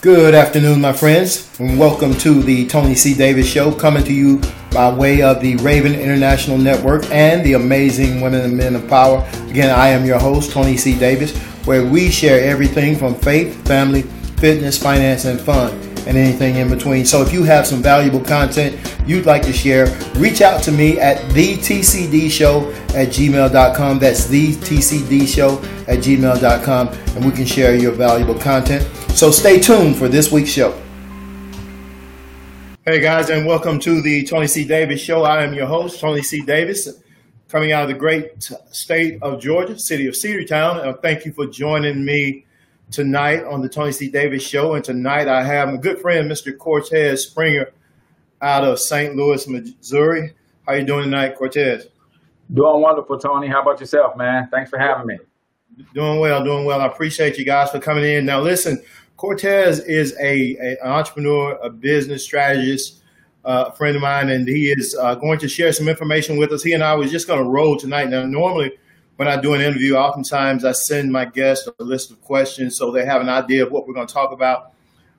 Good afternoon, my friends, and welcome to the Tony C. Davis Show, coming to you by way of the Raven International Network and the amazing women and men of power. Again, I am your host, Tony C. Davis, where we share everything from faith, family, fitness, finance, and fun, and anything in between. So if you have some valuable content you'd like to share, reach out to me at thetcdshow at gmail.com. That's thetcdshow at gmail.com, and we can share your valuable content. So stay tuned for this week's show. Hey guys, and welcome to the Tony C. Davis Show. I am your host, Tony C. Davis, coming out of the great state of Georgia, city of Cedartown. Thank you for joining me tonight on the Tony C. Davis Show. And tonight I have my good friend, Mr. Cortez Springer, out of St. Louis, Missouri. How you doing tonight, Cortez? Doing wonderful, Tony. How about yourself, man? Thanks for having me. Doing well, doing well. I appreciate you guys for coming in. Now, listen, Cortez is a, a an entrepreneur, a business strategist, uh, a friend of mine, and he is uh, going to share some information with us. He and I was just going to roll tonight. Now, normally when I do an interview, oftentimes I send my guests a list of questions so they have an idea of what we're going to talk about.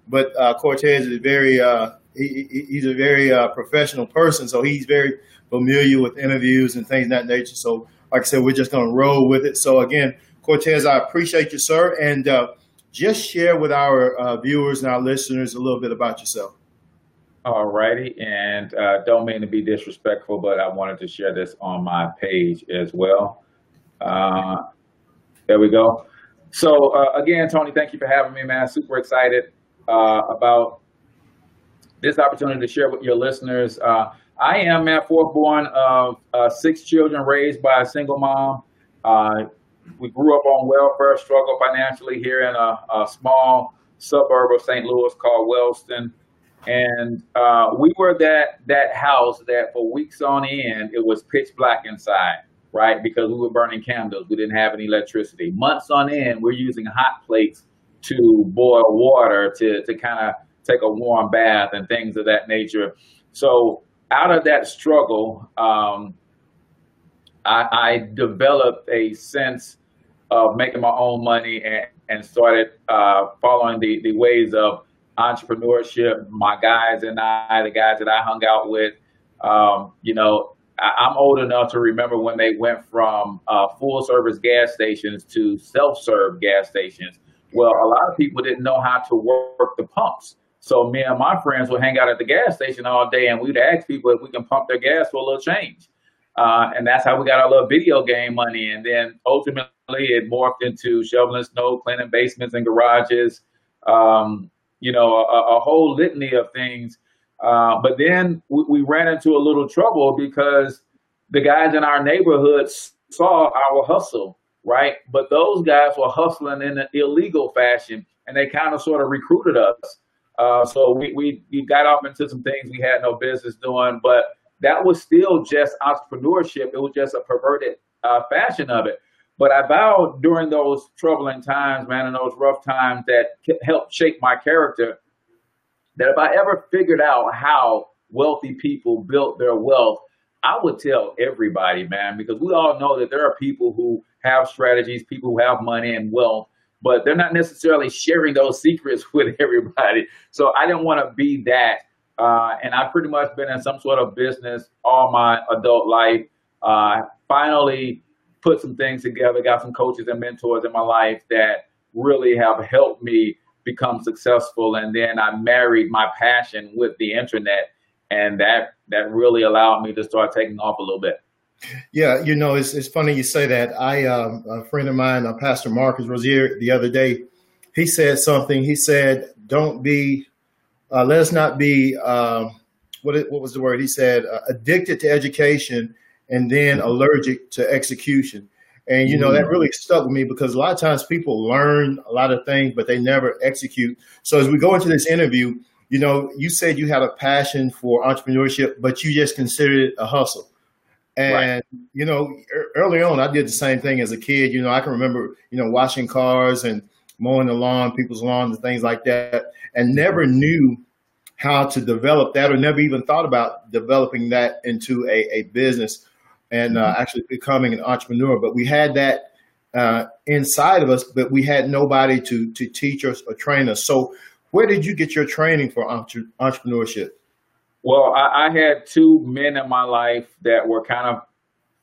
But uh, Cortez is very uh, he, he's a very uh, professional person, so he's very familiar with interviews and things of that nature. So, like I said, we're just going to roll with it. So, again, Cortez, I appreciate you, sir, and uh, just share with our uh, viewers and our listeners a little bit about yourself. All righty, and uh, don't mean to be disrespectful, but I wanted to share this on my page as well. Uh, there we go. So uh, again, Tony, thank you for having me, man. Super excited uh, about this opportunity to share with your listeners. Uh, I am, man, fourth born of six children raised by a single mom we grew up on welfare, struggled financially here in a, a small suburb of St. Louis called Wellston. And uh, we were that that house that for weeks on end it was pitch black inside, right? Because we were burning candles. We didn't have any electricity. Months on end, we're using hot plates to boil water to to kind of take a warm bath and things of that nature. So out of that struggle, um, I, I developed a sense of making my own money and, and started uh, following the, the ways of entrepreneurship. My guys and I, the guys that I hung out with, um, you know, I, am old enough to remember when they went from uh, full service gas stations to self serve gas stations. Well, a lot of people didn't know how to work the pumps. So me and my friends would hang out at the gas station all day and we'd ask people if we can pump their gas for a little change. Uh, and that's how we got our little video game money. And then ultimately, it morphed into shoveling snow, cleaning basements and garages. Um, you know, a, a, whole litany of things. Uh, but then we, we, ran into a little trouble because the guys in our neighborhood saw our hustle, right? But those guys were hustling in an illegal fashion, and they kind of sort of recruited us. Uh, so we, we we got off into some things we had no business doing, but that was still just entrepreneurship. It was just a perverted uh, fashion of it. But I vowed during those troubling times, man, and those rough times that helped shape my character, that if I ever figured out how wealthy people built their wealth, I would tell everybody, man, because we all know that there are people who have strategies, people who have money and wealth, but they're not necessarily sharing those secrets with everybody. So I didn't want to be that uh, and I've pretty much been in some sort of business all my adult life. Uh, finally, put some things together, got some coaches and mentors in my life that really have helped me become successful. And then I married my passion with the internet, and that that really allowed me to start taking off a little bit. Yeah, you know, it's, it's funny you say that. I um, a friend of mine, uh, Pastor Marcus Rozier, the other day, he said something. He said, "Don't be uh, let us not be uh, what what was the word he said uh, addicted to education and then allergic to execution and you know that mm. really stuck with me because a lot of times people learn a lot of things but they never execute so as we go into this interview you know you said you had a passion for entrepreneurship but you just considered it a hustle and right. you know early on i did the same thing as a kid you know i can remember you know washing cars and mowing the lawn, people's lawns, and things like that, and never knew how to develop that or never even thought about developing that into a, a business and uh, mm-hmm. actually becoming an entrepreneur. But we had that uh, inside of us, but we had nobody to to teach us or train us. So Where did you get your training for entre- entrepreneurship? Well, I, I, had two men in my life that were kind of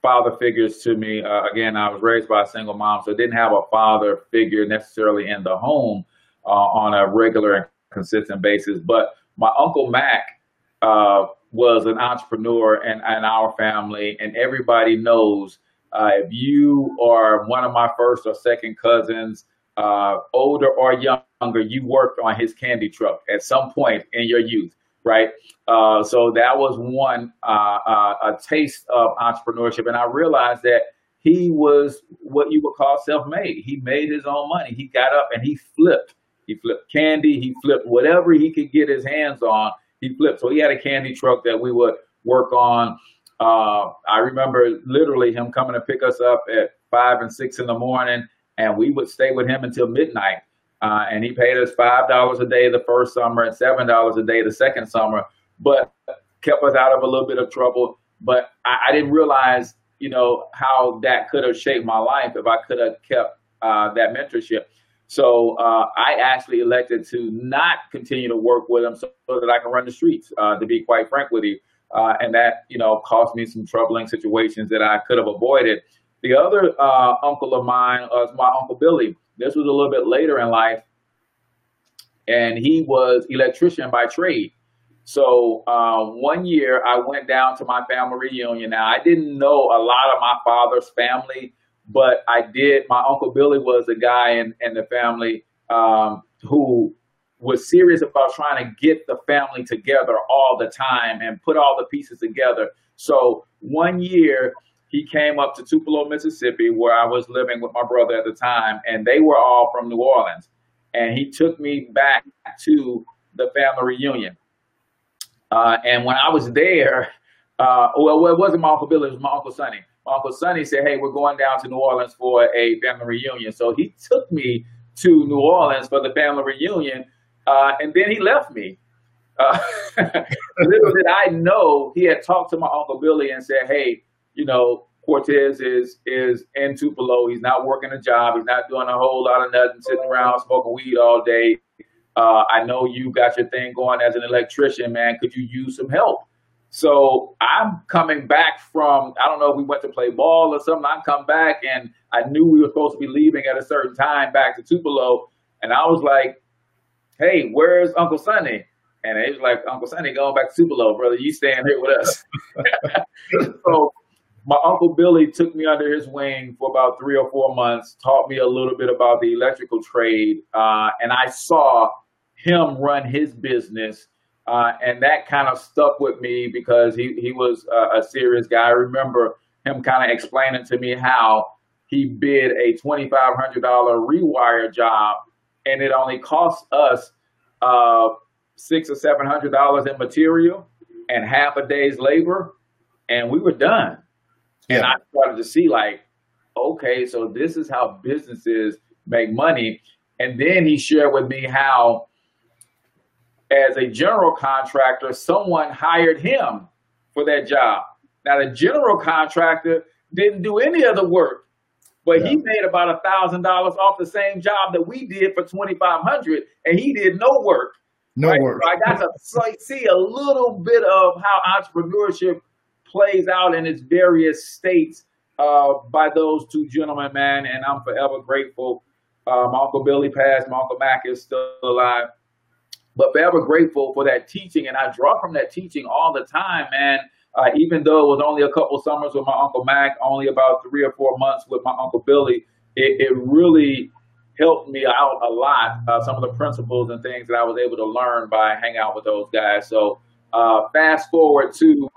father figures to me. Uh, again, I was raised by a single mom, so I didn't have a father figure necessarily in the home uh, on a regular and consistent basis. But my uncle Mac uh, was an entrepreneur in, in, our family, and everybody knows uh, if you are one of my first or second cousins, uh, older or younger, you worked on his candy truck at some point in your youth right? Uh, so that was one uh, uh, a taste of entrepreneurship, and I realized that he was what you would call self-made. He made his own money. He got up and he flipped. He flipped candy. He flipped whatever he could get his hands on. He flipped. So he had a candy truck that we would work on. Uh, I remember literally him coming to pick us up at five and six in the morning, and we would stay with him until midnight uh, and he paid us five dollars a day the first summer and seven dollars a day the second summer, but kept us out of a little bit of trouble. But I, I didn't realize, you know, how that could have shaped my life if I could have kept uh, that mentorship. So uh, I actually elected to not continue to work with him so, that I can run the streets. Uh, to be quite frank with you, uh, and that you know cost me some troubling situations that I could have avoided. The other uh, uncle of mine was my uncle Billy. This was a little bit later in life, and he was electrician by trade. So uh, one year I went down to my family reunion. Now I didn't know a lot of my father's family, but I did. My uncle Billy was a guy in, in the family um, who was serious about trying to get the family together all the time and put all the pieces together. So one year he came up to Tupelo, Mississippi, where I was living with my brother at the time, and they were all from New Orleans. And he took me back to the family reunion. Uh, and when I was there, uh, well, it wasn't my Uncle Billy, it was my Uncle Sonny. Uncle Sonny said, Hey, we're going down to New Orleans for a family reunion. So he took me to New Orleans for the family reunion, uh, and then he left me. Uh, little did I know he had talked to my Uncle Billy and said, Hey, you know, Cortez is is in Tupelo. He's not working a job. He's not doing a whole lot of nothing, sitting around smoking weed all day. Uh, I know you got your thing going as an electrician, man. Could you use some help? So I'm coming back from I don't know if we went to play ball or something. I come back and I knew we were supposed to be leaving at a certain time back to Tupelo, and I was like, "Hey, where's Uncle Sonny?" And he was like, "Uncle Sonny going back to Tupelo, brother. You staying here with us?" so my uncle Billy took me under his wing for about three or four months, taught me a little bit about the electrical trade, uh, and I saw him run his business, uh, and that kind of stuck with me because he he was a, a serious guy. I remember him kind of explaining to me how he bid a twenty five hundred dollar rewire job, and it only cost us uh, six or seven hundred dollars in material and half a day's labor, and we were done and I started to see like, okay, so this is how businesses make money. And then he shared with me how, as a general contractor, someone hired him for that job. Now, the general contractor didn't do any of the work, but yeah. he made about a thousand dollars off the same job that we did for twenty five hundred, and he did no work. No right? work. So I got to see a little bit of how entrepreneurship plays out in its various states uh, by those two gentlemen, man, and I'm forever grateful. Uh, my Uncle Billy passed, my Uncle Mac is still alive, but forever grateful for that teaching. And I draw from that teaching all the time, man. Uh, even though it was only a couple summers with my Uncle Mac, only about three or four months with my Uncle Billy, it, it really helped me out a lot. Uh, some of the principles and things that I was able to learn by hanging out with those guys. So uh, fast forward to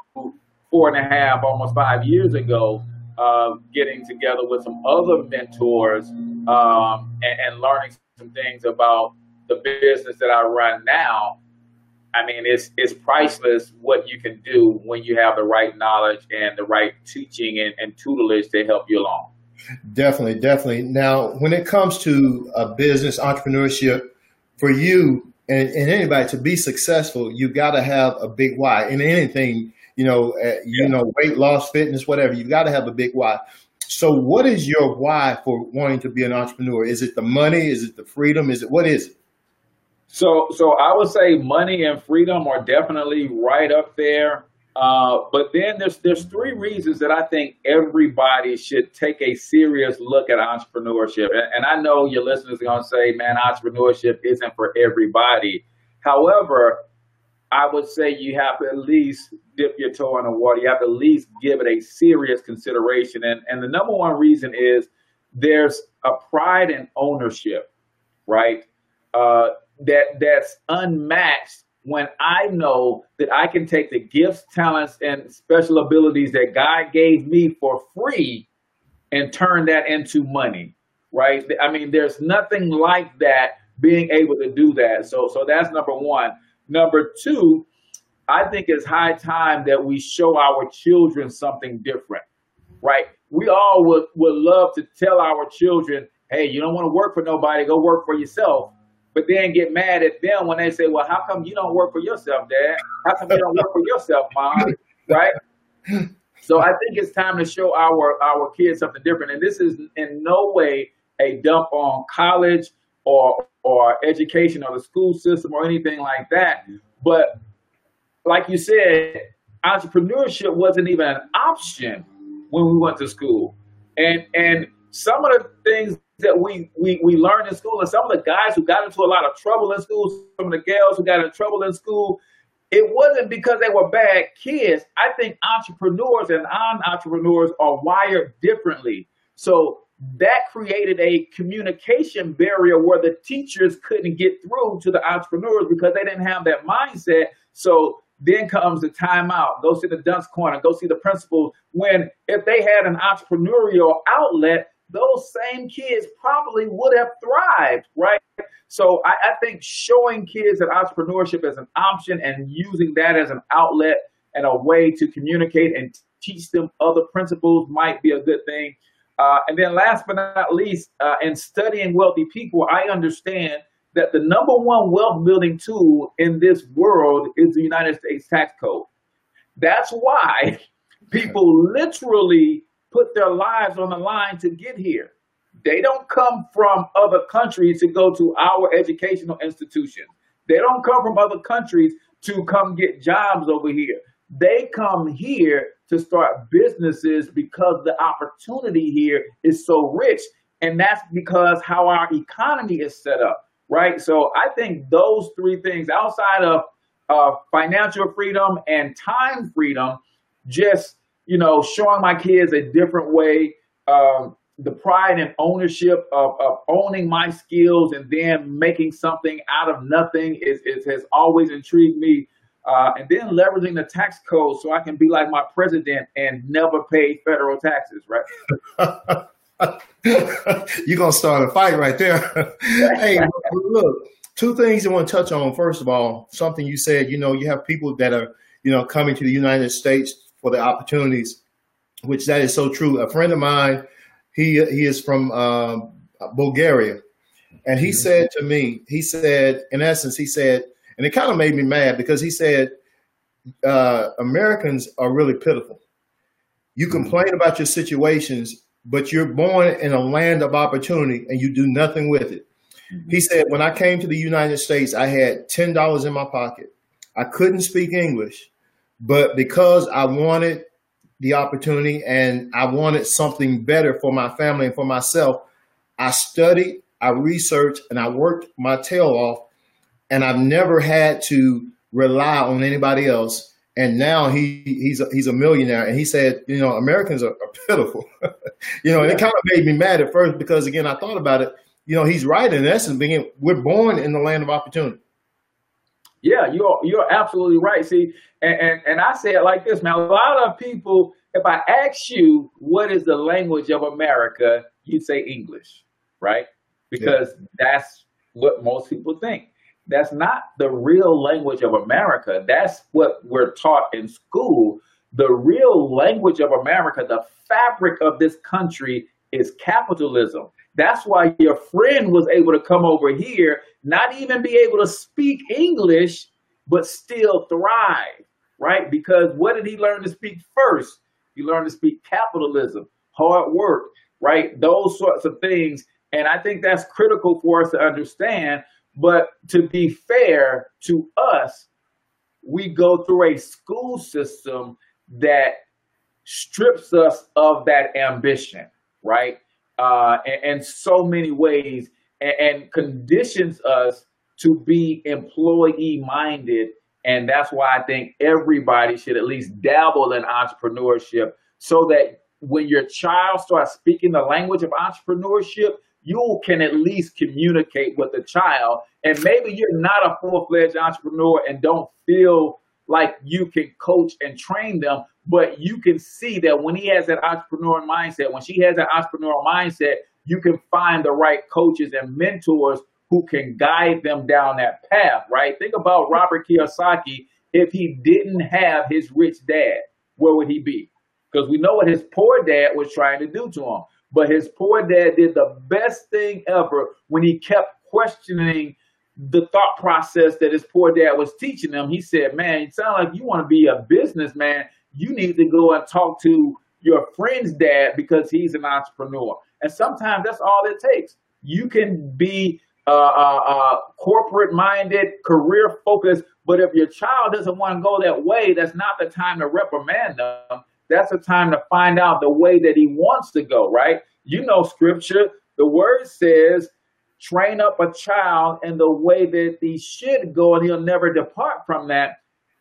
four and a half, almost five years ago, uh, getting together with some other mentors um, and, and, learning some things about the business that I run now. I mean, it's it's priceless what you can do when you have the right knowledge and the right teaching and, and tutelage to help you along. Definitely, definitely. Now, when it comes to a business entrepreneurship, for you and, and anybody to be successful, you got to have a big why in anything you know, uh, you yeah. know, weight loss, fitness, whatever. You got to have a big why. So, what is your why for wanting to be an entrepreneur? Is it the money? Is it the freedom? Is it what is it? So, so I would say money and freedom are definitely right up there. Uh, but then there's there's three reasons that I think everybody should take a serious look at entrepreneurship. And, and I know your listeners are going to say, "Man, entrepreneurship isn't for everybody." However, I would say you have to at least dip your toe in the water. You have to at least give it a serious consideration. And and the number one reason is there's a pride and ownership, right? Uh, that that's unmatched when I know that I can take the gifts, talents, and special abilities that God gave me for free and turn that into money, right? I mean, there's nothing like that being able to do that. So, so that's number one. Number two, I think it's high time that we show our children something different, right? We all would, would love to tell our children, hey, you don't want to work for nobody, go work for yourself but then get mad at them when they say, "Well, how come you don't work for yourself, Dad? How come you don't work for yourself, Mom?" Right? So I think it's time to show our our kids something different, and this is in no way a dump on college or or education or the school system or anything like that. But like you said, entrepreneurship wasn't even an option when we went to school, and and some of the things that we, we we learned in school, and some of the guys who got into a lot of trouble in school, some of the girls who got in trouble in school, it wasn't because they were bad kids. I think entrepreneurs and non-entrepreneurs are wired differently. So that created a communication barrier where the teachers couldn't get through to the entrepreneurs because they didn't have that mindset. So then comes the timeout. Go see the dunce corner. Go see the principal. When if they had an entrepreneurial outlet, those same kids probably would have thrived, right? So I, I, think showing kids that entrepreneurship is an option and using that as an outlet and a way to communicate and teach them other principles might be a good thing. Uh, and then last but not least, uh, in studying wealthy people, I understand that the number one wealth building tool in this world is the United States tax code. That's why people literally put their lives on the line to get here. They don't come from other countries to go to our educational institutions. They don't come from other countries to come get jobs over here. They come here to start businesses because the opportunity here is so rich. And that's because how our economy is set up, right? So I think those three things outside of uh, financial freedom and time freedom just you know, showing my kids a different way, um, the pride and ownership of, of, owning my skills and then making something out of nothing is, is has always intrigued me. Uh, and then leveraging the tax code so I can be like my president and never pay federal taxes, right? You're gonna start a fight right there. hey, look, two things I want to touch on. First of all, something you said, you know, you have people that are, you know, coming to the United States for the opportunities, which that is so true. A friend of mine, he he is from um, Bulgaria, and he mm-hmm. said to me, he said, in essence, he said, and it kind of made me mad because he said, uh, Americans are really pitiful. You mm-hmm. complain about your situations, but you're born in a land of opportunity and you do nothing with it. Mm-hmm. He said, when I came to the United States, I had $10 in my pocket. I couldn't speak English. But because I wanted the opportunity and I wanted something better for my family and for myself, I studied, I researched, and I worked my tail off. And I've never had to rely on anybody else. And now he he's a, he's a millionaire. And he said, you know, Americans are, are pitiful. you know, and it kind of made me mad at first because again, I thought about it. You know, he's right in essence. Being we're born in the land of opportunity. Yeah, you're you're absolutely right. See, and, and, and I say it like this, Now, A lot of people, if I ask you what is the language of America, you'd say English, right? Because yeah. that's what most people think. That's not the real language of America. That's what we're taught in school. The real language of America, the fabric of this country is capitalism. That's why your friend was able to come over here, not even be able to speak English, but still thrive, right? Because what did he learn to speak first? He learned to speak capitalism, hard work, right? Those sorts of things. And I think that's critical for us to understand. But to be fair to us, we go through a school system that strips us of that ambition, right? Uh, in, in so many ways, and, and conditions us to be employee minded. And that's why I think everybody should at least dabble in entrepreneurship so that when your child starts speaking the language of entrepreneurship, you can at least communicate with the child. And maybe you're not a full fledged entrepreneur and don't feel like you can coach and train them, but you can see that when he has that entrepreneurial mindset, when she has that entrepreneurial mindset, you can find the right coaches and mentors who can guide them down that path, right? Think about Robert Kiyosaki. If he didn't have his rich dad, where would he be? Because we know what his poor dad was trying to do to him. But his poor dad did the best thing ever when he kept questioning the thought process that his poor dad was teaching him. He said, Man, it sounds like you want to be a businessman. You need to go and talk to your friend's dad because he's an entrepreneur. And sometimes that's all it takes. You can be uh, uh, uh, corporate minded, career focused, but if your child doesn't want to go that way, that's not the time to reprimand them. That's the time to find out the way that he wants to go, right? You know, scripture, the word says, train up a child in the way that he should go, and he'll never depart from that.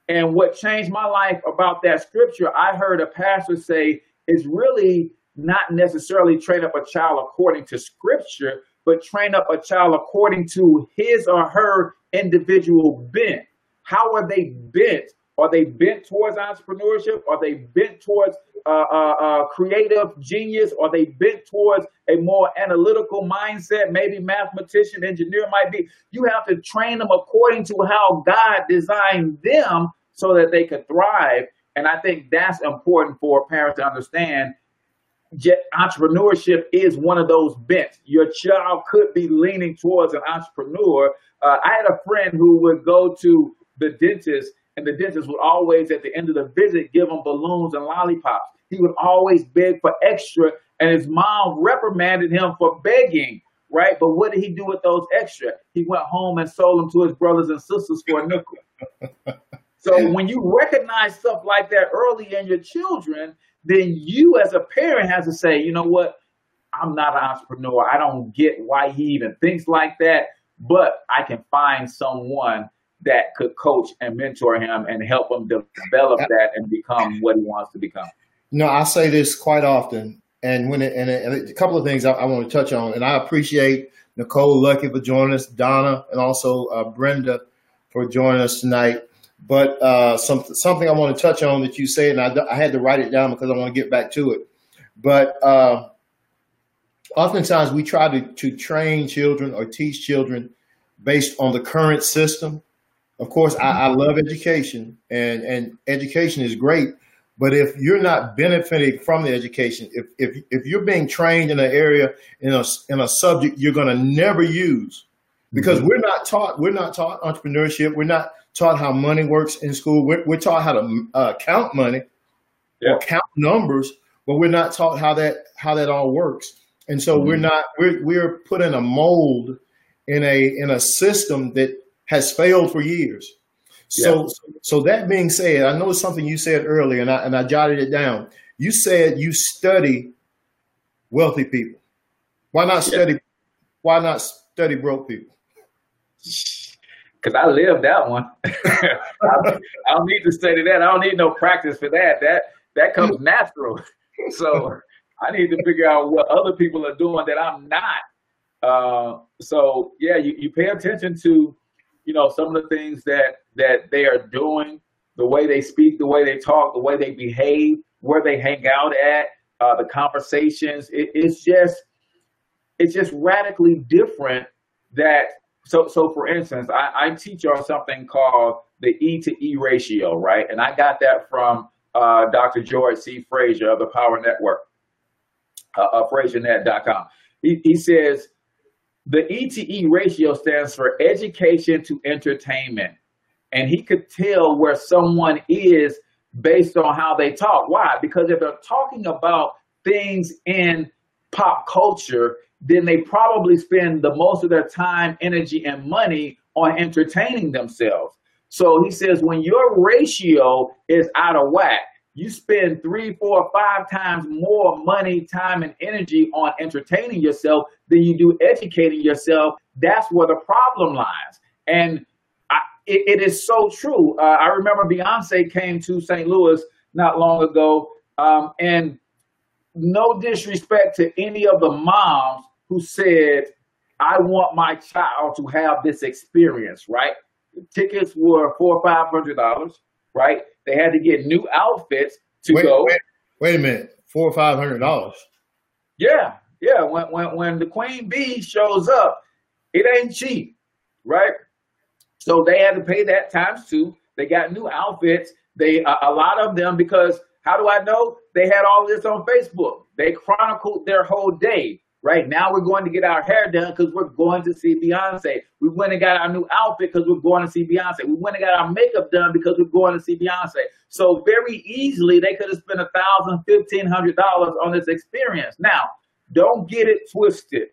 And what changed my life about that scripture, I heard a pastor say, is really not necessarily train up a child according to scripture, but train up a child according to his or her individual bent. How are they bent? Are they bent towards entrepreneurship? Are they bent towards uh, uh, uh, creative genius? Are they bent towards a more analytical mindset? Maybe mathematician, engineer might be. You have to train them according to how God designed them so that they could thrive. And I think that's important for parents to understand entrepreneurship is one of those bents. Your child could be leaning towards an entrepreneur. Uh, I had a friend who would go to the dentist, and the dentist would always, at the end of the visit, give him balloons and lollipops. He would always beg for extra, and his mom reprimanded him for begging, right? But what did he do with those extra? He went home and sold them to his brothers and sisters for a nickel. so when you recognize stuff like that early in your children, then you as a parent has to say, you know what? I'm not an entrepreneur. I don't get why he even thinks like that, but I can find someone that could coach and mentor him and help him develop that and become what he wants to become. No, I say this quite often, and when it, and, it, and a couple of things I, I, want to touch on, and I appreciate Nicole Lucky for joining us, Donna, and also uh, Brenda for joining us tonight. But uh, some, something I want to touch on that you said, and I, I, had to write it down because I want to get back to it. But uh, oftentimes we try to, to train children or teach children based on the current system. Of course, I, I love education, and, and education is great. But if you're not benefiting from the education, if, if, if you're being trained in an area in a, in a subject you're going to never use, because mm-hmm. we're not taught we're not taught entrepreneurship, we're not taught how money works in school. We're, we're taught how to uh, count money yeah. or count numbers, but we're not taught how that how that all works. And so mm-hmm. we're not we're we're put in a mold in a in a system that has failed for years. So yeah. so that being said, I know something you said earlier, and I and I jotted it down. You said you study wealthy people. Why not study? Yeah. Why not study broke people? because I lived that one. I, don't need to study that. I don't need no practice for that. That that comes natural. So I need to figure out what other people are doing that I'm not. Uh, so yeah, you, you pay attention to, you know, some of the things that that they are doing, the way they speak, the way they talk, the way they behave, where they hang out at, uh, the conversations. It, it's just it's just radically different that so, so for instance, I, I teach on something called the E to E ratio, right? And I got that from uh, Dr. George C. Fraser of the Power Network, uh, uh, FraserNet.com. He, he says the E to E ratio stands for education to entertainment. And he could tell where someone is based on how they talk. Why? Because if they're talking about things in pop culture, then they probably spend the most of their time, energy, and money on entertaining themselves. So he says when your ratio is out of whack, you spend three, four, five times more money, time, and energy on entertaining yourself than you do educating yourself. That's where the problem lies. And I, it, it is so true. Uh, I remember Beyonce came to St. Louis not long ago, um, and no disrespect to any of the moms who said, I want my child to have this experience, right? tickets were four or five hundred dollars, right? They had to get new outfits to wait, go. Wait, wait a minute, four or five hundred dollars. Yeah, yeah. When when when the queen bee shows up, it ain't cheap, right? So they had to pay that times two. They got new outfits. They a, a lot of them because how do I know? They had all this on Facebook. They chronicled their whole day. Right now, we're going to get our hair done because we're going to see Beyonce. We went and got our new outfit because we're going to see Beyonce. We went and got our makeup done because we're going to see Beyonce. So very easily, they could have spent a thousand, fifteen hundred dollars on this experience. Now, don't get it twisted.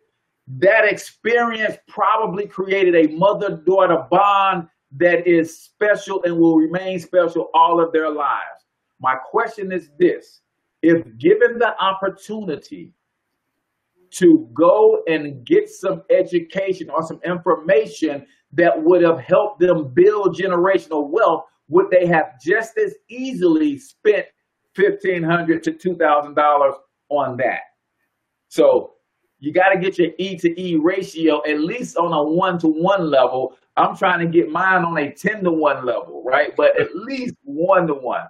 That experience probably created a mother-daughter bond that is special and will remain special all of their lives. My question is this: If given the opportunity to go and get some education or some information that would have helped them build generational wealth, would they have just as easily spent $1,500 to $2,000 on that? So you got to get your E to E ratio at least on a one to one level. I'm trying to get mine on a 10 to 1 level, right? But at least one to one.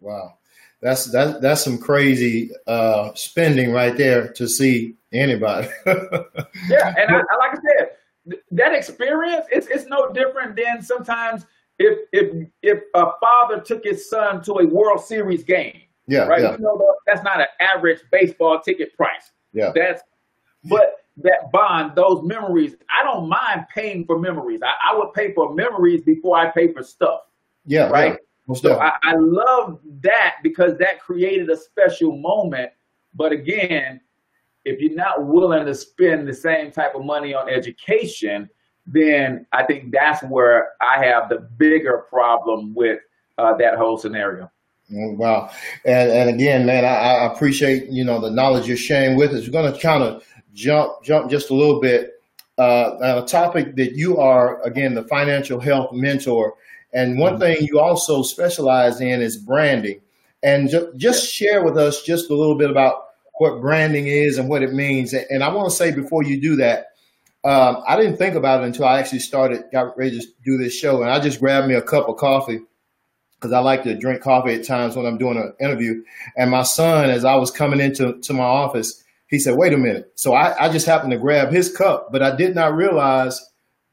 Wow. That's that, that's some crazy uh, spending right there to see anybody. yeah, and I, like I said, that experience it's it's no different than sometimes if if if a father took his son to a World Series game. Yeah, right. Yeah. You know that's not an average baseball ticket price. Yeah, that's but that bond, those memories. I don't mind paying for memories. I, I would pay for memories before I pay for stuff. Yeah, right. Yeah. So I, I love that because that created a special moment. But again, if you're not willing to spend the same type of money on education, then I think that's where I have the bigger problem with uh, that whole scenario. Mm, wow, and and again, man, I, I, appreciate you know the knowledge you're sharing with us. We're going to kind of jump jump just a little bit uh, a topic that you are again the financial health mentor, and one mm-hmm. thing you also specialize in is branding. And ju- just share with us just a little bit about what branding is and what it means. And I want to say before you do that, um, I didn't think about it until I actually started, got ready to do this show. And I just grabbed me a cup of coffee because I like to drink coffee at times when I'm doing an interview. And my son, as I was coming into to my office, he said, wait a minute. So I, I just happened to grab his cup, but I did not realize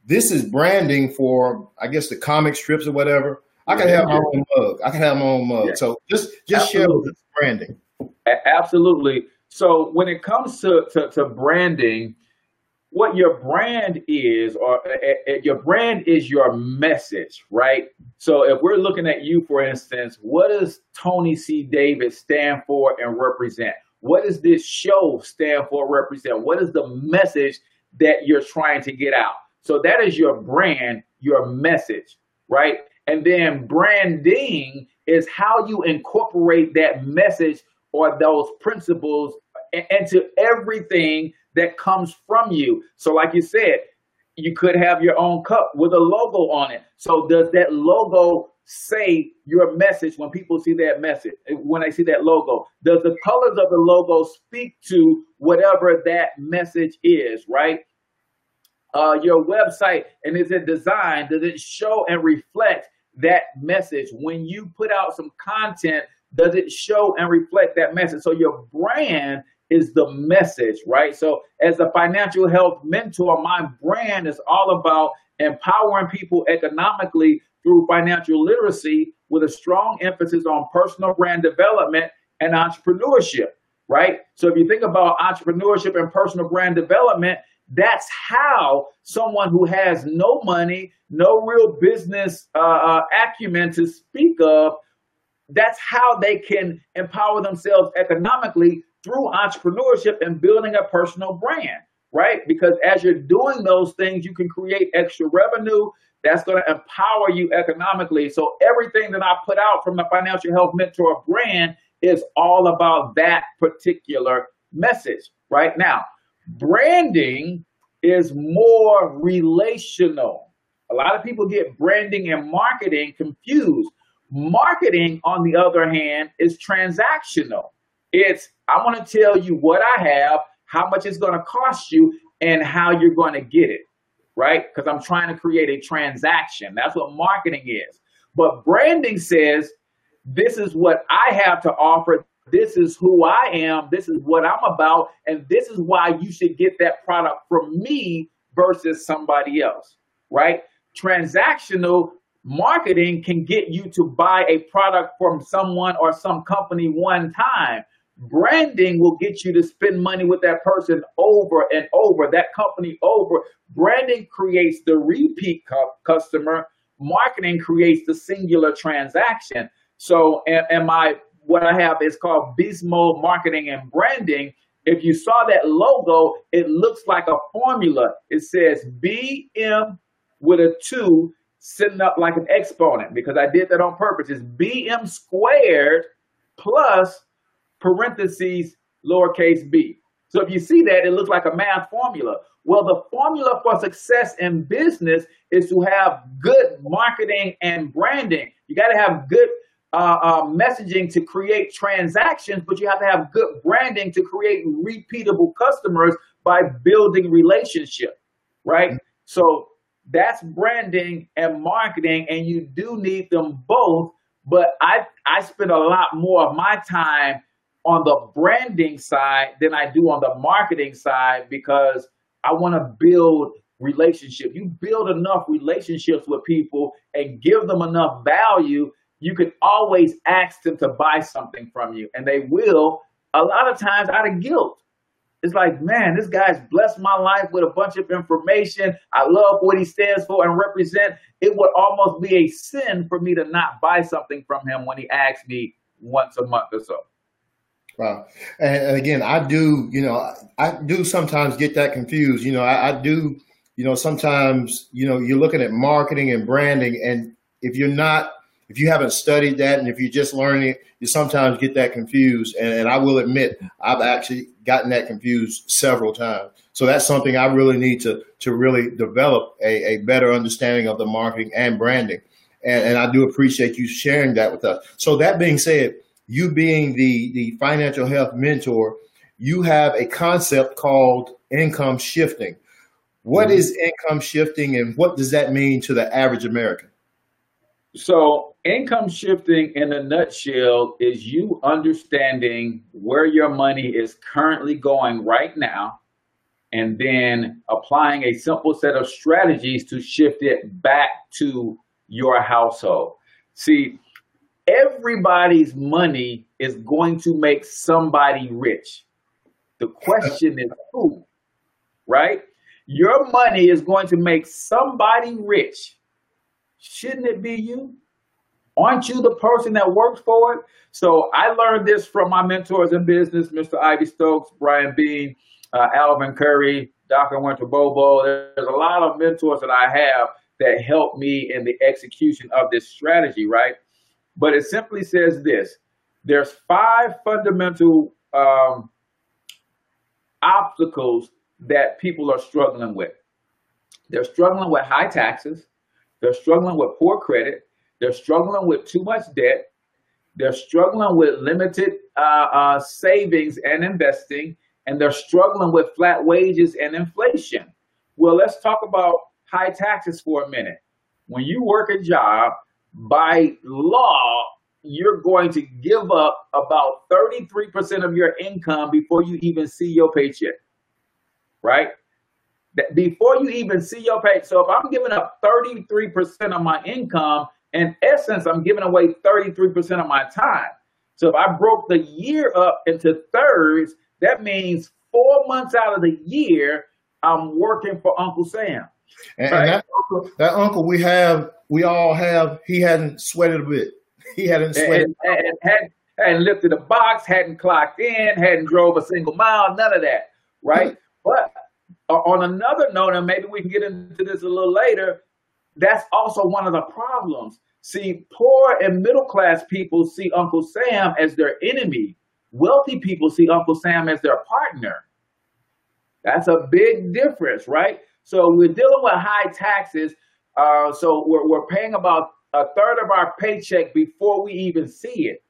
this is branding for, I guess, the comic strips or whatever. I can have my own mug. I can have my own mug. Yeah. So just just Absolutely. share with us branding. Absolutely. So when it comes to, to, to branding, what your brand is, or uh, your brand is your message, right? So if we're looking at you, for instance, what does Tony C. Davis stand for and represent? What does this show stand for, represent? What is the message that you're trying to get out? So that is your brand, your message, right? And then branding is how you incorporate that message or those principles into everything that comes from you. So, like you said, you could have your own cup with a logo on it. So, does that logo say your message when people see that message? When they see that logo, does the colors of the logo speak to whatever that message is? Right. Uh, your website and is it designed? Does it show and reflect that message when you put out some content? Does it show and reflect that message? So your brand is the message, right? So, as a financial health mentor, my brand is all about empowering people economically through financial literacy with a strong emphasis on personal brand development and entrepreneurship, right? So, if you think about entrepreneurship and personal brand development, that's how someone who has no money, no real business uh, uh acumen to speak of, that's how they can empower themselves economically through entrepreneurship and building a personal brand, right? Because as you're doing those things, you can create extra revenue that's going to empower you economically. So everything that I put out from the Financial Health Mentor brand is all about that particular message right now. Branding is more relational. A lot of people get branding and marketing confused. Marketing, on the other hand, is transactional. It's, I want to tell you what I have, how much it's going to cost you, and how you're going to get it, right? Because I'm trying to create a transaction. That's what marketing is. But branding says, this is what I have to offer. This is who I am. This is what I'm about. And this is why you should get that product from me versus somebody else, right? Transactional marketing can get you to buy a product from someone or some company one time. Branding will get you to spend money with that person over and over, that company over. Branding creates the repeat cu- customer. Marketing creates the singular transaction. So, and my what I have is called Mode Marketing and Branding. If you saw that logo, it looks like a formula. It says BM with a two sitting up like an exponent because I did that on purpose. It's BM squared plus parentheses lowercase b. So if you see that, it looks like a math formula. Well, the formula for success in business is to have good marketing and branding. You got to have good uh, uh, messaging to create transactions, but you have to have good branding to create repeatable customers by building relationship, right? Mm-hmm. So that's branding and marketing, and you do need them both. But I I spend a lot more of my time on the branding side than I do on the marketing side because I want to build relationship. You build enough relationships with people and give them enough value you can always ask them to buy something from you, and they will a lot of times out of guilt. It's like, man, this guy's blessed my life with a bunch of information. I love what he stands for and represent. It would almost be a sin for me to not buy something from him when he asks me once a month or so. Uh, wow. And again, I do, you know, I do sometimes get that confused. You know, I, I do, you know, sometimes, you know, you're looking at marketing and branding, and if you're not if you haven't studied that and if you're just learning it, you sometimes get that confused. And, and, I will admit, I've actually gotten that confused several times. So that's something I really need to to really develop a, a better understanding of the marketing and branding. And, and I do appreciate you sharing that with us. So that being said, you being the the financial health mentor, you have a concept called income shifting. What mm-hmm. is income shifting and what does that mean to the average American? So, income shifting in a nutshell is you understanding where your money is currently going right now and then applying a simple set of strategies to shift it back to your household. See, everybody's money is going to make somebody rich. The question is who, right? Your money is going to make somebody rich. Shouldn't it be you? Aren't you the person that works for it? So I learned this from my mentors in business, Mr. Ivy Stokes, Brian Bean, uh, Alvin Curry, Dr. Winter Bobo. There's a lot of mentors that I have that help me in the execution of this strategy, right? But it simply says this there's five fundamental um, obstacles that people are struggling with. They're struggling with high taxes, they're struggling with poor credit. They're struggling with too much debt. They're struggling with limited uh, uh, savings and investing. And they're struggling with flat wages and inflation. Well, let's talk about high taxes for a minute. When you work a job, by law, you're going to give up about 33% of your income before you even see your paycheck, right? that before you even see your pay. So if I'm giving up 33% of my income, in essence, I'm giving away 33% of my time. So if I broke the year up into thirds, that means four months out of the year, I'm working for Uncle Sam. And, right? and that, that uncle we have, we all have, he hadn't sweated a bit. He hadn't sweated. And, and, and hadn't, lifted a box, hadn't clocked in, hadn't drove a single mile, none of that, right? Hmm. but uh, on another note, and maybe we can get into this a little later, that's also one of the problems. See, poor and middle class people see Uncle Sam as their enemy. Wealthy people see Uncle Sam as their partner. That's a big difference, right? So we're dealing with high taxes. Uh, so we're, we're paying about a third of our paycheck before we even see it.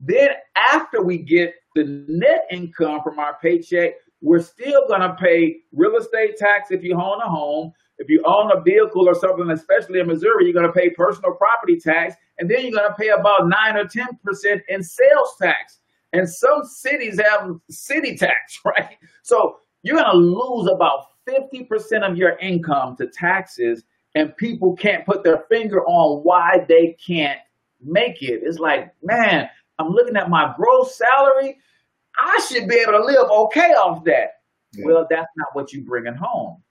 Then after we get the net income from our paycheck, we're still going to pay real estate tax if you own a home. If you own a vehicle or something, especially in Missouri, you're going to pay personal property tax, and then you're going to pay about nine or ten percent in sales tax. And some cities have city tax, right? So you're going to lose about 50% of your income to taxes, and people can't put their finger on why they can't make it. It's like, man, I'm looking at my gross salary. I should be able to live okay off that. Yeah. Well, that's not what you're bringing home.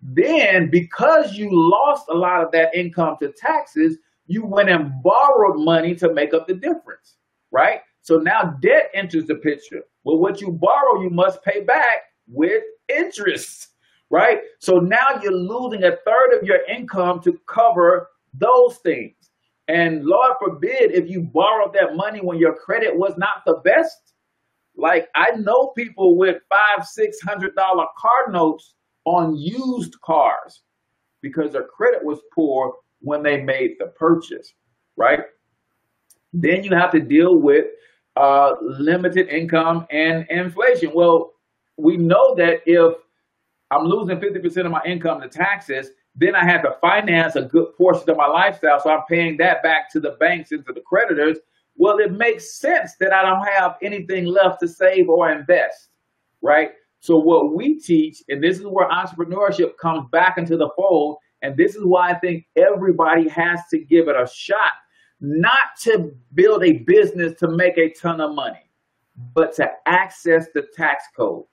Then, because you lost a lot of that income to taxes, you went and borrowed money to make up the difference, right? So now debt enters the picture. Well, what you borrow, you must pay back with interest, right? So now you're losing a third of your income to cover those things. And Lord forbid if you borrowed that money when your credit was not the best. Like I know people with five, six hundred dollar car notes on used cars because their credit was poor when they made the purchase, right? Then you have to deal with uh, limited income and inflation. Well, we know that if I'm losing 50% of my income to taxes, then I have to finance a good portion of my lifestyle. So I'm paying that back to the banks and to the creditors. Well, it makes sense that I don't have anything left to save or invest, right? So what we teach, and this is where entrepreneurship comes back into the fold, and this is why I think everybody has to give it a shot, not to build a business to make a ton of money, but to access the tax code.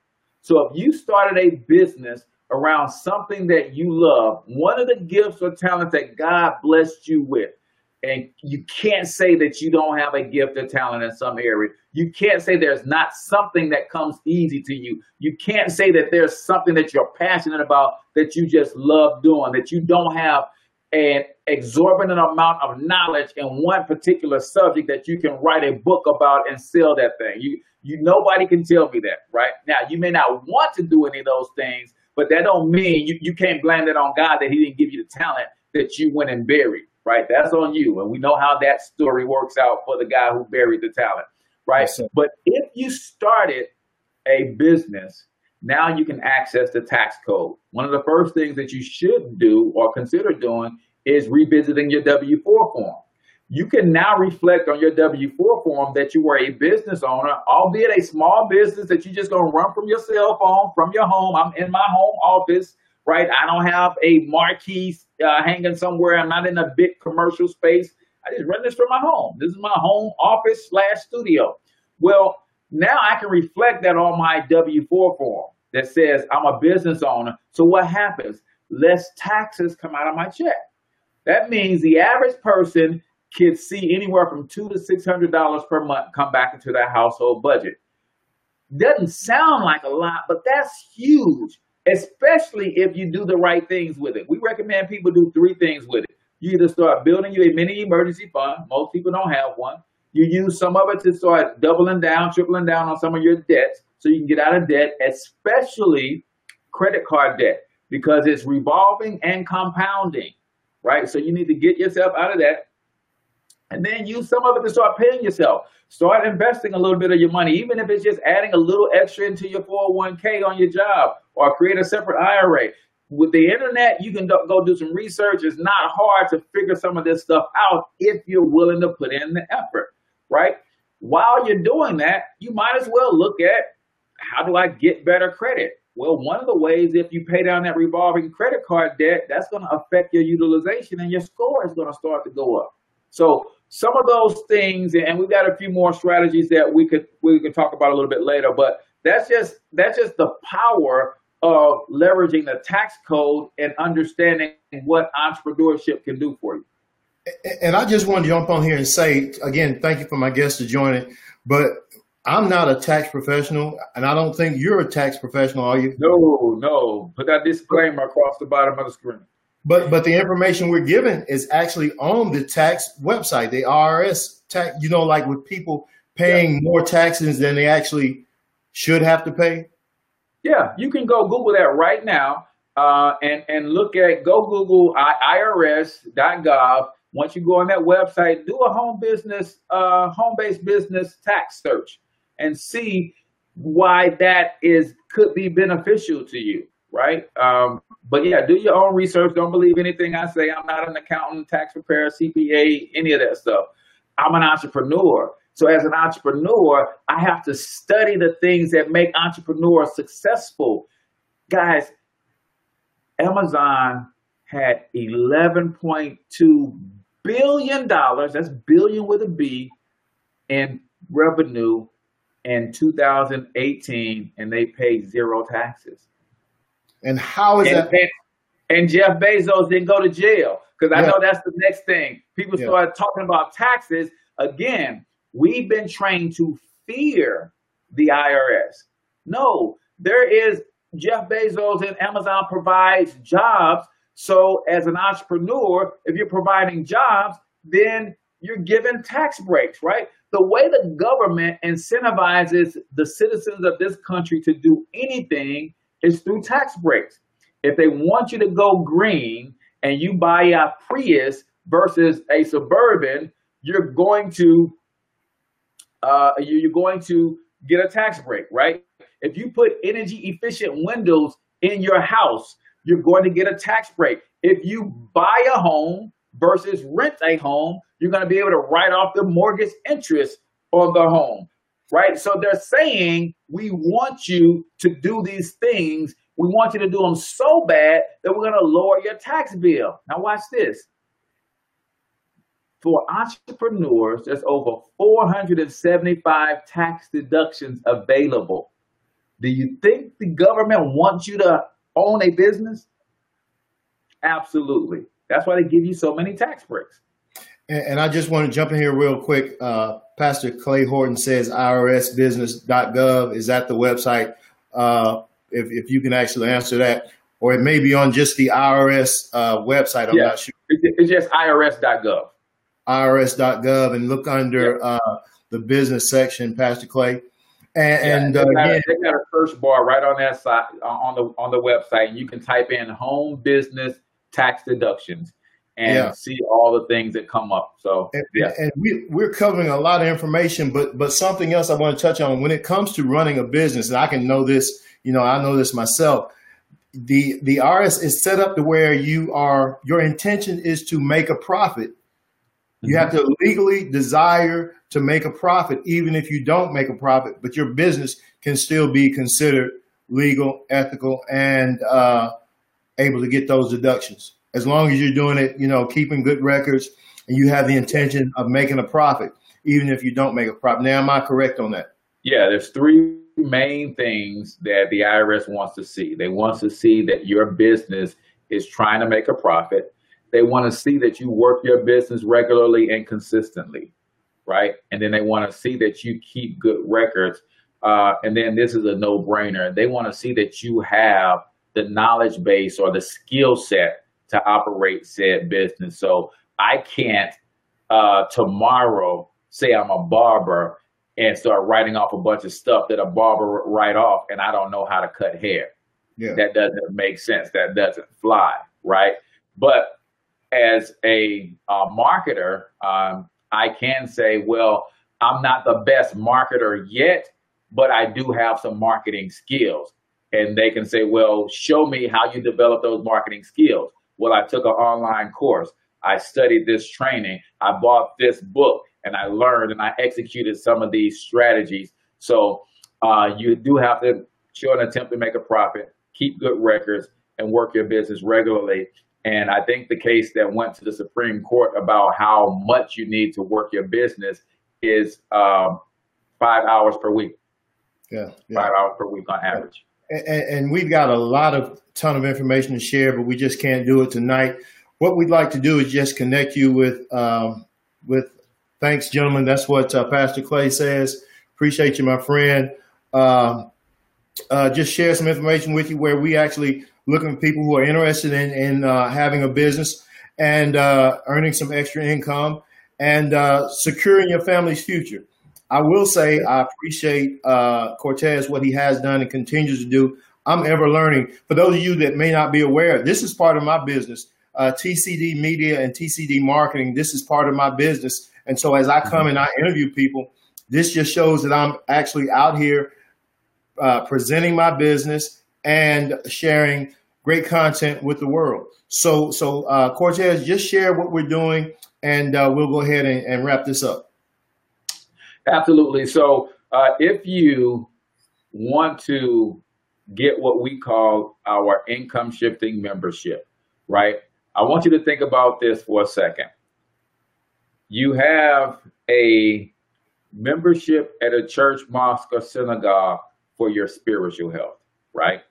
So if you started a business around something that you love, one of the gifts or talents that God blessed you with, and you can't say that you don't have a gift or talent in some area. You can't say there's not something that comes easy to you. You can't say that there's something that you're passionate about that you just love doing, that you don't have an exorbitant amount of knowledge in one particular subject that you can write a book about and sell that thing. You you nobody can tell me that, right? Now you may not want to do any of those things, but that don't mean you, you can't blame it on God that He didn't give you the talent that you went and buried, right? That's on you. And we know how that story works out for the guy who buried the talent, right? But if you started a business, now you can access the tax code. One of the first things that you should do or consider doing is revisiting your W 4 form. You can now reflect on your W 4 form that you were a business owner, albeit a small business that you're just going to run from your cell phone, from your home. I'm in my home office, right? I don't have a marquee uh, hanging somewhere. I'm not in a big commercial space. I just run this from my home. This is my home office slash studio. Well, now I can reflect that on my W 4 form that says I'm a business owner. So what happens? Less taxes come out of my check. That means the average person can see anywhere from two to six hundred dollars per month come back into their household budget. Doesn't sound like a lot, but that's huge, especially if you do the right things with it. We recommend people do three things with it. You either start building you a mini emergency fund. Most people don't have one. You use some of it to start doubling down, tripling down on some of your debts so you can get out of debt, especially credit card debt, because it's revolving and compounding, right? So you need to get yourself out of that and then use some of it to start paying yourself. Start investing a little bit of your money, even if it's just adding a little extra into your 401k on your job or create a separate IRA. With the internet, you can go do some research. It's not hard to figure some of this stuff out if you're willing to put in the effort, right? While you're doing that, you might as well look at how do I get better credit? Well, one of the ways, if you pay down that revolving credit card debt, that's going to affect your utilization and your score is going to start to go up. So some of those things, and we've got a few more strategies that we could we could talk about a little bit later. But that's just that's just the power of leveraging the tax code and understanding what entrepreneurship can do for you. And I just want to jump on here and say again, thank you for my guests to joining. But I'm not a tax professional, and I don't think you're a tax professional, are you? No, no. Put that disclaimer across the bottom of the screen. But but the information we're given is actually on the tax website, the IRS tax. You know, like with people paying yeah. more taxes than they actually should have to pay. Yeah, you can go Google that right now uh, and and look at go Google IRS.gov. Once you go on that website, do a home business, uh, home based business tax search, and see why that is could be beneficial to you right? Um, but yeah, do your own research. Don't believe anything I say. I'm not an accountant, tax preparer, CPA, any of that stuff. I'm an entrepreneur. So as an entrepreneur, I have to study the things that make entrepreneurs successful. Guys, Amazon had 11.2 billion dollars, that's billion with a B, in revenue in 2018 and they paid zero taxes. And how is and, that? And, and, Jeff Bezos didn't go to jail because I yeah. know that's the next thing. People yeah. started talking about taxes. Again, we've been trained to fear the IRS. No, there is Jeff Bezos and Amazon provides jobs. So as an entrepreneur, if you're providing jobs, then you're given tax breaks, right? The way the government incentivizes the citizens of this country to do anything is through tax breaks. If they want you to go green and you buy a Prius versus a Suburban, you're going to uh, you're going to get a tax break, right? If you put energy efficient windows in your house, you're going to get a tax break. If you buy a home versus rent a home, you're going to be able to write off the mortgage interest on the home right? So they're saying, we want you to do these things. We want you to do them so bad that we're going to lower your tax bill. Now, watch this. For entrepreneurs, there's over 475 tax deductions available. Do you think the government wants you to own a business? Absolutely. That's why they give you so many tax breaks. And, and I just want to jump in here real quick. Uh, Pastor Clay Horton says irsbusiness.gov. Is that the website? Uh, if, if you can actually answer that, or it may be on just the IRS uh, website. I'm yeah. not sure. It's just irs.gov. irs.gov and look under yeah. uh, the business section, Pastor Clay. And, yeah, and uh, they, got, they got a search bar right on that side on the on the website, and you can type in home business tax deductions and yeah. see all the things that come up. So and, yeah, and we we're covering a lot of information, but but something else I want to touch on when it comes to running a business, and I can know this, you know, I know this myself. The the RS is set up to where you are your intention is to make a profit. You have to legally desire to make a profit, even if you don't make a profit, but your business can still be considered legal, ethical, and uh, able to get those deductions as long as you're doing it, you know, keeping good records and you have the intention of making a profit, even if you don't make a profit. Now, am I correct on that? Yeah, there's three main things that the IRS wants to see. They want to see that your business is trying to make a profit. They want to see that you work your business regularly and consistently, right? And then they want to see that you keep good records. Uh, and then this is a no brainer. They want to see that you have the knowledge base or the skill set to operate said business. So I can't uh, tomorrow say I'm a barber and start writing off a bunch of stuff that a barber write off, and I don't know how to cut hair. Yeah. That doesn't make sense. That doesn't fly, right? But as a uh, marketer, um, I can say, well, I'm not the best marketer yet, but I do have some marketing skills. And they can say, well, show me how you develop those marketing skills. Well, I took an online course. I studied this training. I bought this book and I learned and I executed some of these strategies. So uh, you do have to show an attempt to make a profit, keep good records, and work your business regularly. And I think the case that went to the Supreme Court about how much you need to work your business is um, five hours per week. Yeah, yeah. five hours per week on average and, and we've got a lot of ton of information to share, but we just can't do it tonight. What we'd like to do is just connect you with um, with. Thanks, gentlemen. That's what uh, Pastor Clay says. Appreciate you, my friend. Uh, uh, just share some information with you where we actually looking for people who are interested in, in uh, having a business and uh, earning some extra income and uh, securing your family's future. I will say I appreciate uh, Cortez what he has done and continues to do. I'm ever learning. For those of you that may not be aware, this is part of my business. Uh, TCD Media and TCD Marketing. This is part of my business, and so as I come and I interview people, this just shows that I'm actually out here uh, presenting my business and sharing great content with the world. So, so uh, Cortez, just share what we're doing, and uh, we'll go ahead and, and, wrap this up. Absolutely. So, uh, if you want to get what we call our income shifting membership, right? I want you to think about this for a second. You have a membership at a church, mosque, or synagogue for your spiritual health, right?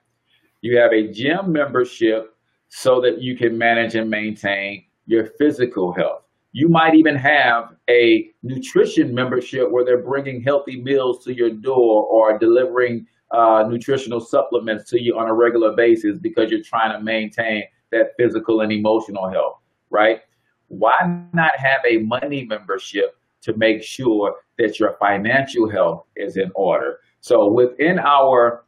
You have a gym membership so that you can manage and maintain your physical health. You might even have a nutrition membership where they're bringing healthy meals to your door or delivering uh, nutritional supplements to you on a regular basis because you're trying to maintain that physical and emotional health, right? Why not have a money membership to make sure that your financial health is in order? So within our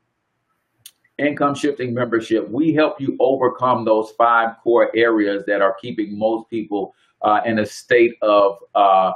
income shifting membership, we help you overcome those five core areas that are keeping most people uh, in a state of uh,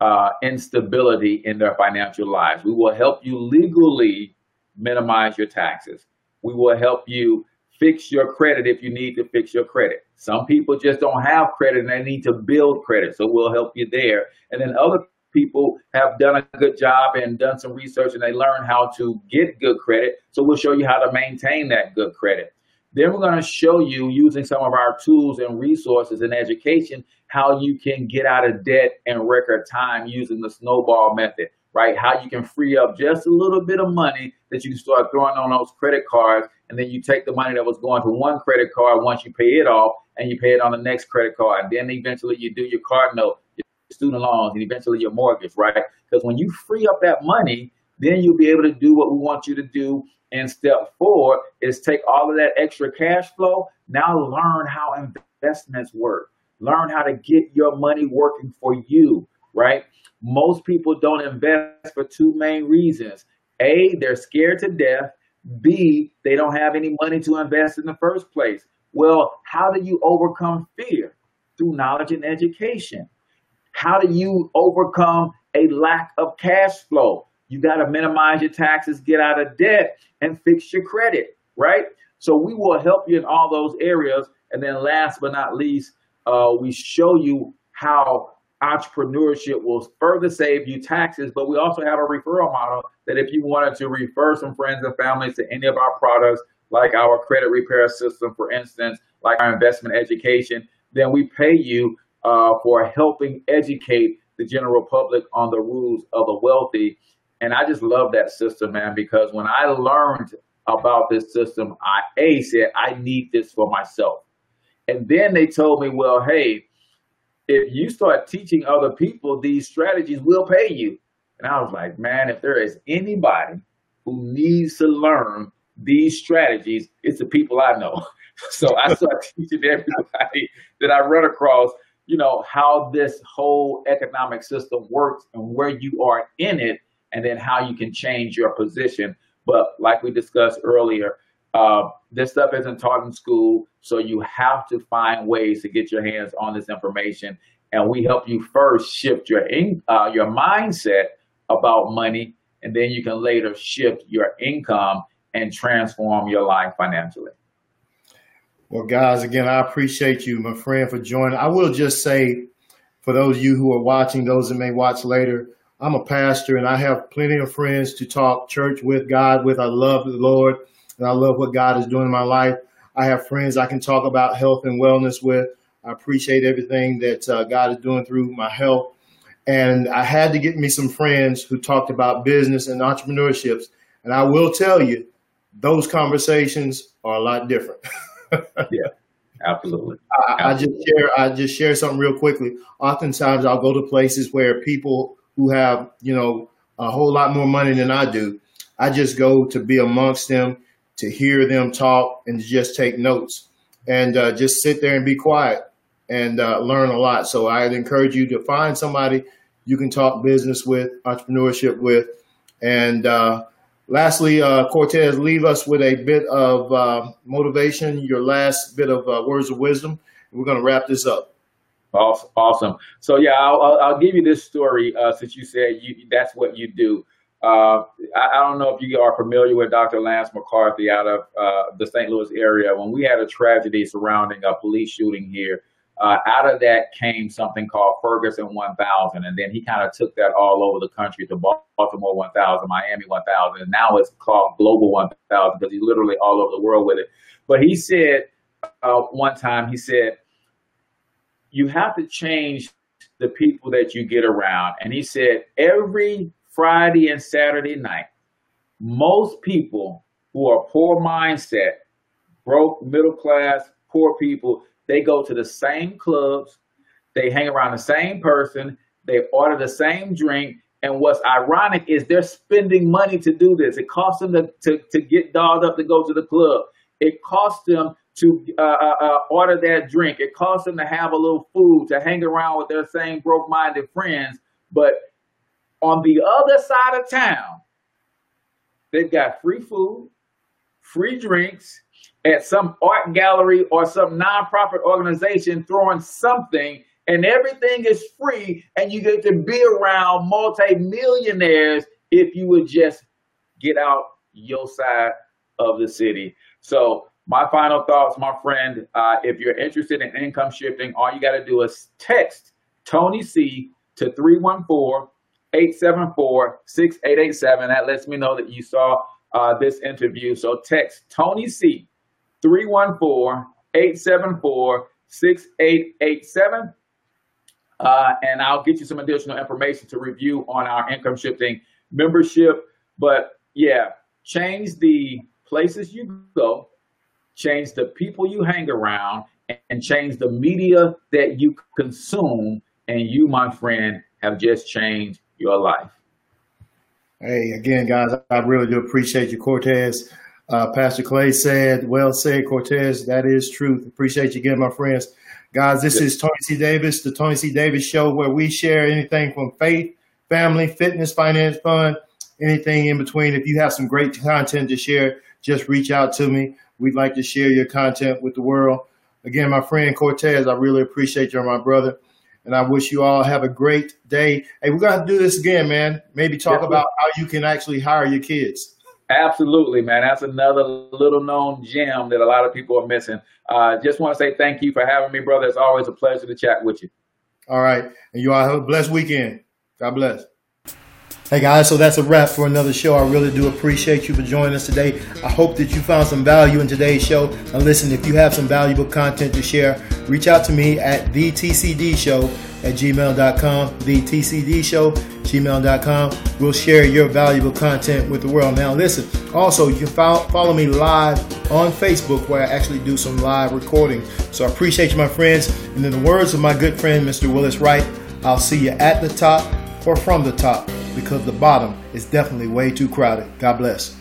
uh, instability in their financial lives. We will help you legally minimize your taxes. We will help you fix your credit if you need to fix your credit. Some people just don't have credit and they need to build credit, so we'll help you there. And then other people have done a good job and done some research and they learn how to get good credit. So we'll show you how to maintain that good credit. Then we're going to show you using some of our tools and resources and education how you can get out of debt in record time using the snowball method, right? How you can free up just a little bit of money that you can start throwing on those credit cards. And then you take the money that was going to one credit card once you pay it off and you pay it on the next credit card. And then eventually you do your card note your student loans and eventually your mortgage, right? Because when you free up that money, then you'll be able to do what we want you to do. And step four is take all of that extra cash flow. Now learn how investments work. Learn how to get your money working for you, right? Most people don't invest for two main reasons. A, they're scared to death. B, they don't have any money to invest in the first place. Well, how do you overcome fear? Through knowledge and education. How do you overcome a lack of cash flow? You got to minimize your taxes, get out of debt, and fix your credit, right? So we will help you in all those areas. And then last but not least, uh, we show you how entrepreneurship will further save you taxes, but we also have a referral model that if you wanted to refer some friends and families to any of our products, like our credit repair system, for instance, like our investment education, then we pay you uh, for helping educate the general public on the rules of the wealthy. And I just love that system, man, because when I learned about this system, I A said, I need this for myself. And then they told me, well, hey, if you start teaching other people these strategies, we'll pay you. And I was like, man, if there is anybody who needs to learn these strategies, it's the people I know. So I start teaching everybody that I run across you know, how this whole economic system works and where you are in it, and then how you can change your position. But like we discussed earlier, uh, this stuff isn't taught in school, so you have to find ways to get your hands on this information. And we help you first shift your in, uh, your mindset about money, and then you can later shift your income and transform your life financially. Well, guys, again, I appreciate you, my friend, for joining. I will just say, for those of you who are watching, those that may watch later, I'm a pastor and I have plenty of friends to talk church with, God with. I love the Lord and I love what God is doing in my life. I have friends I can talk about health and wellness with. I appreciate everything that uh, God is doing through my health. And I had to get me some friends who talked about business and entrepreneurships. And I will tell you, those conversations are a lot different. yeah, absolutely. I, I, just share. I just share something real quickly. Oftentimes, I'll go to places where people who have, you know, a whole lot more money than I do. I just go to be amongst them, to hear them talk, and just take notes and uh, just sit there and be quiet and uh, learn a lot. So I'd encourage you to find somebody you can talk business with, entrepreneurship with. And uh, lastly, uh, Cortez, leave us with a bit of uh, motivation, your last bit of uh, words of wisdom. We're going to wrap this up. Awesome. So yeah, I'll, I'll give you this story since you said you, that's what you do. Uh, I, I, don't know if you are familiar with Dr. Lance McCarthy out of uh, the St. Louis area. When we had a tragedy surrounding a police shooting here, uh, out of that came something called Ferguson 1000. And then he kind of took that all over the country to Baltimore 1000, Miami 1000. And now it's called Global 1000 because he's literally all over the world with it. But he said uh, one time, he said, you have to change the people that you get around. And he said, every Friday and Saturday night, most people who are poor mindset, broke, middle class, poor people, they go to the same clubs, they hang around the same person, they order the same drink. And what's ironic is they're spending money to do this. It costs them to, to, to get dolled up to go to the club. It costs them to uh, uh, uh, order that drink. It costs them to have a little food, to hang around with their same broke minded friends. But on the other side of town, they've got free food, free drinks at some art gallery or some nonprofit organization throwing something, and everything is free, and you get to be around multi-millionaires if you would just get out your side of the city. So my final thoughts, my friend, uh, if you're interested in income shifting, all you got to do is text Tony C to 314 874 6887. That lets me know that you saw uh, this interview. So text Tony C 314 874 6887. Uh, and I'll get you some additional information to review on our income shifting membership. But yeah, change the places you go, change the people you hang around, and change the media that you consume. And you, my friend, have just changed your life. Hey, again, guys, I really do appreciate you, Cortez. Uh, Pastor Clay said, well said, Cortez. That is truth. Appreciate you again, my friends. Guys, this is Tony C. Davis, the Tony C. Davis Show, where we share anything from faith, family, fitness, finance, fun, anything in between. If you have some great content to share, just reach out to me. We'd like to share your content with the world. Again, my friend Cortez, I really appreciate you, my brother. And I wish you all have a great day. Hey, we're going to do this again, man. Maybe talk about how you can actually hire your kids. Absolutely, man. That's another little known gem that a lot of people are missing. Uh, just want to say thank you for having me, brother. It's always a pleasure to chat with you. All right. And you all have a blessed weekend. God bless. Hey guys, so that's a wrap for another show. I really do appreciate you for joining us today. I hope that you found some value in today's show. And listen, if you have some valuable content to share, reach out to me at the TCD Show at gmail.com. The TCD Show, gmail.com. We'll share your valuable content with the world. Now, listen, also, you can follow me live on Facebook where I actually do some live recording. So I appreciate you, my friends. And in the words of my good friend, Mr. Willis Wright, I'll see you at the top or from the top because the bottom is definitely way too crowded. God bless.